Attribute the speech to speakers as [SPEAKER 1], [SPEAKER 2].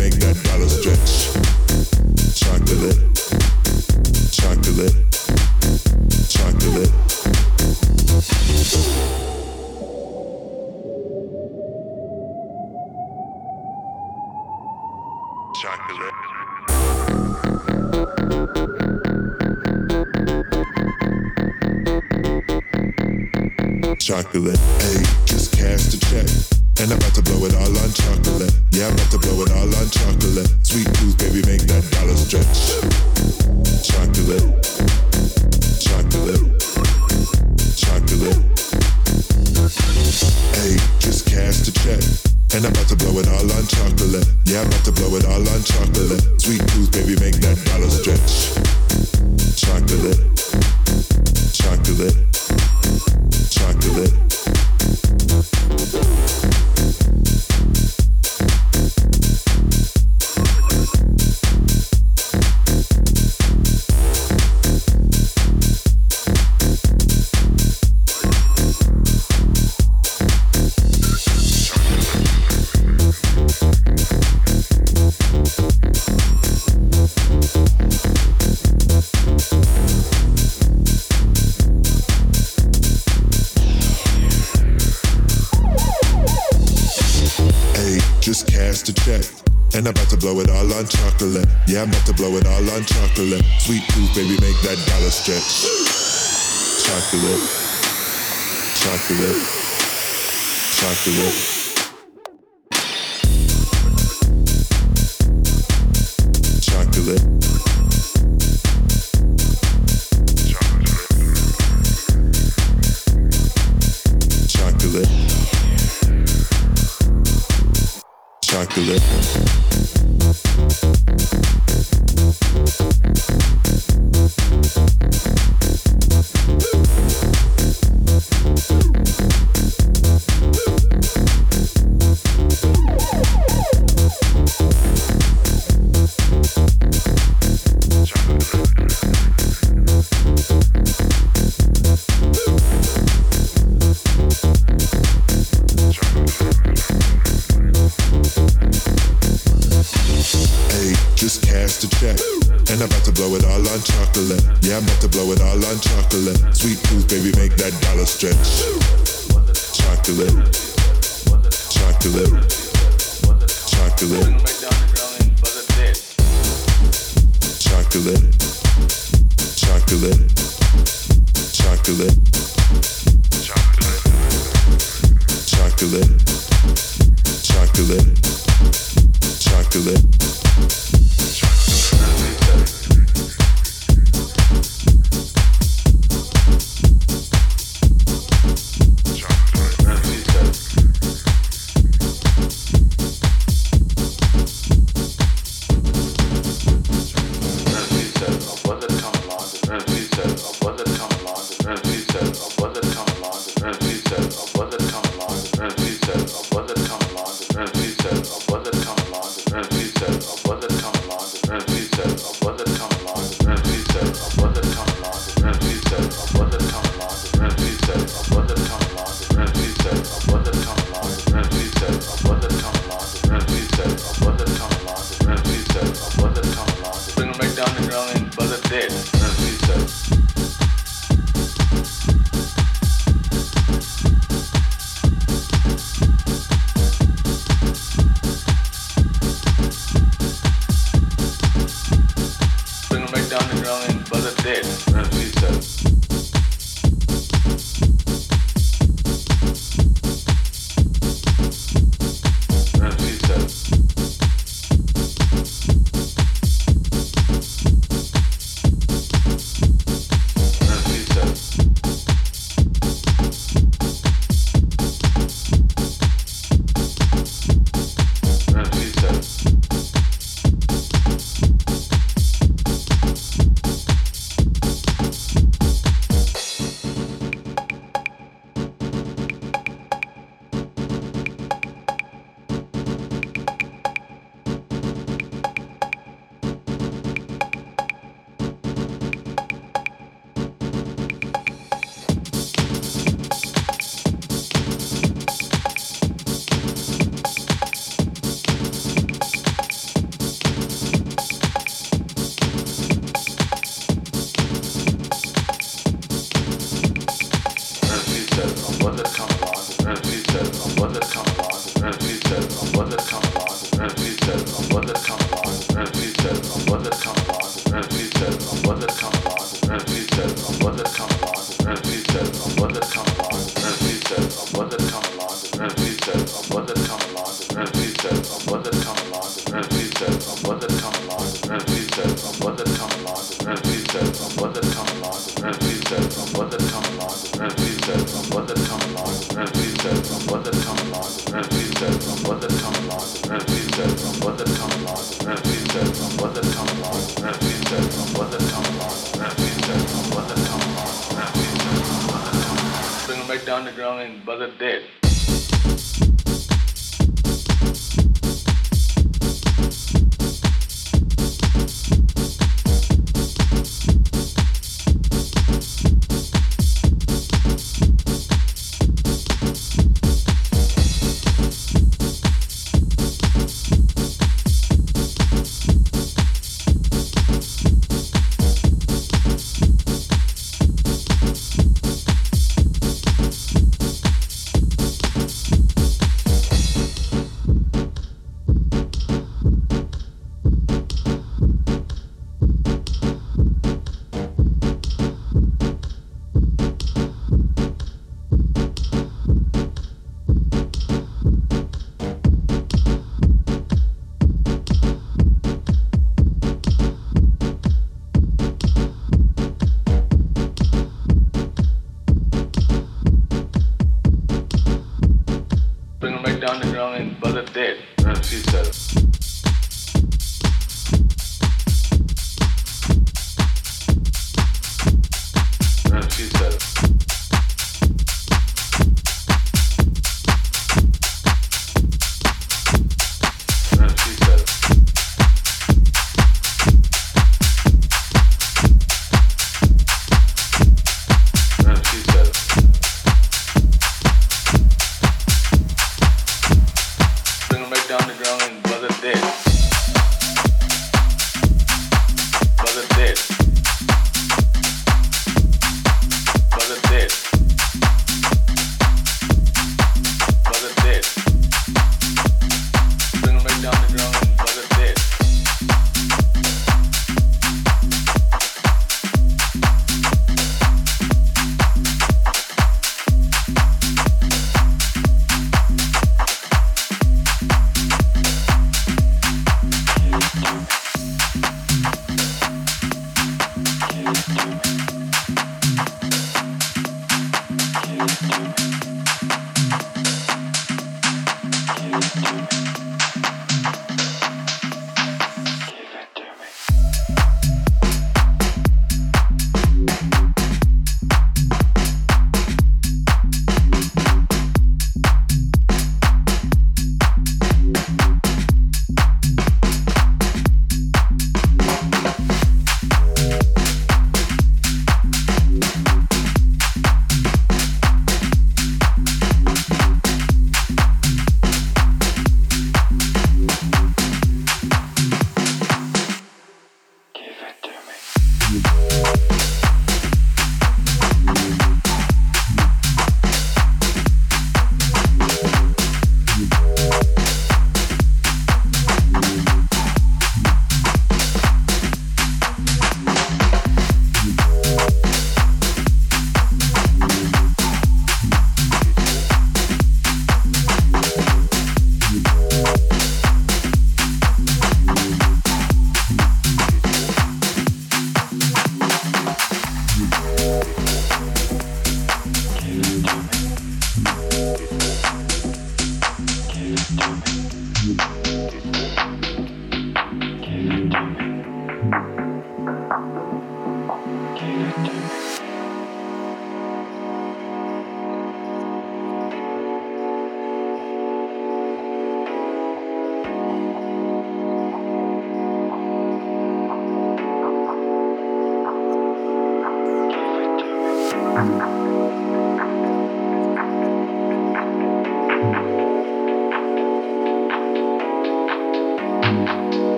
[SPEAKER 1] make that dollar stretch. Chocolate, chocolate, chocolate. Chocolate. Chocolate. Hey, just cast a check. And I'm about to blow it all on chocolate. Yeah, I'm about to blow it all on chocolate. Sweet tooth, baby, make that dollar stretch. And I'm about to blow it all on chocolate. Yeah, I'm about to blow it all on chocolate. Sweet tooth, baby, make that dollar stretch. Chocolate. Chocolate. Chocolate. And she said,
[SPEAKER 2] what that comes along, as we said, on what that comes